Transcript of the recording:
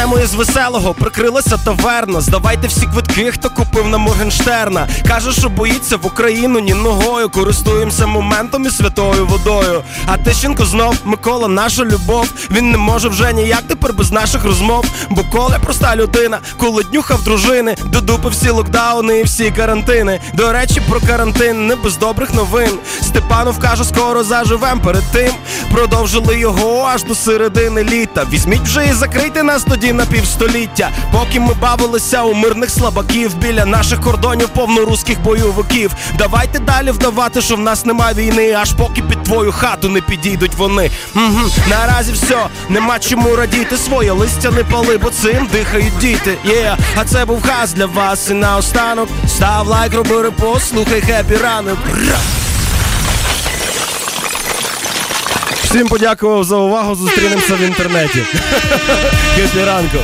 Почнемо із веселого, прикрилася таверна. Здавайте всі квитки, хто купив на Моргенштерна. Каже, що боїться в Україну ні ногою. Користуємося моментом і святою водою. А Тищенко знов Микола, наша любов. Він не може вже ніяк тепер без наших розмов. Бо Коля проста людина, коли днюхав дружини, до дупи всі локдауни і всі карантини. До речі, про карантин не без добрих новин. Степанов каже, скоро заживем перед тим. Продовжили його аж до середини літа. Візьміть вже і закрийте нас тоді на півстоліття. Поки ми бавилися у мирних слабаків біля наших кордонів повно руських бойовиків. Давайте далі вдавати, що в нас нема війни, аж поки під твою хату не підійдуть вони. Угу. Наразі все, нема чому радіти. Своє листя не пали, бо цим дихають діти. Є, а це був хас для вас. І наостанок став лайк, роби репост, слухай хепі ранок. Всім подякував за увагу. Зустрінемося в інтернеті. Хепі ранку.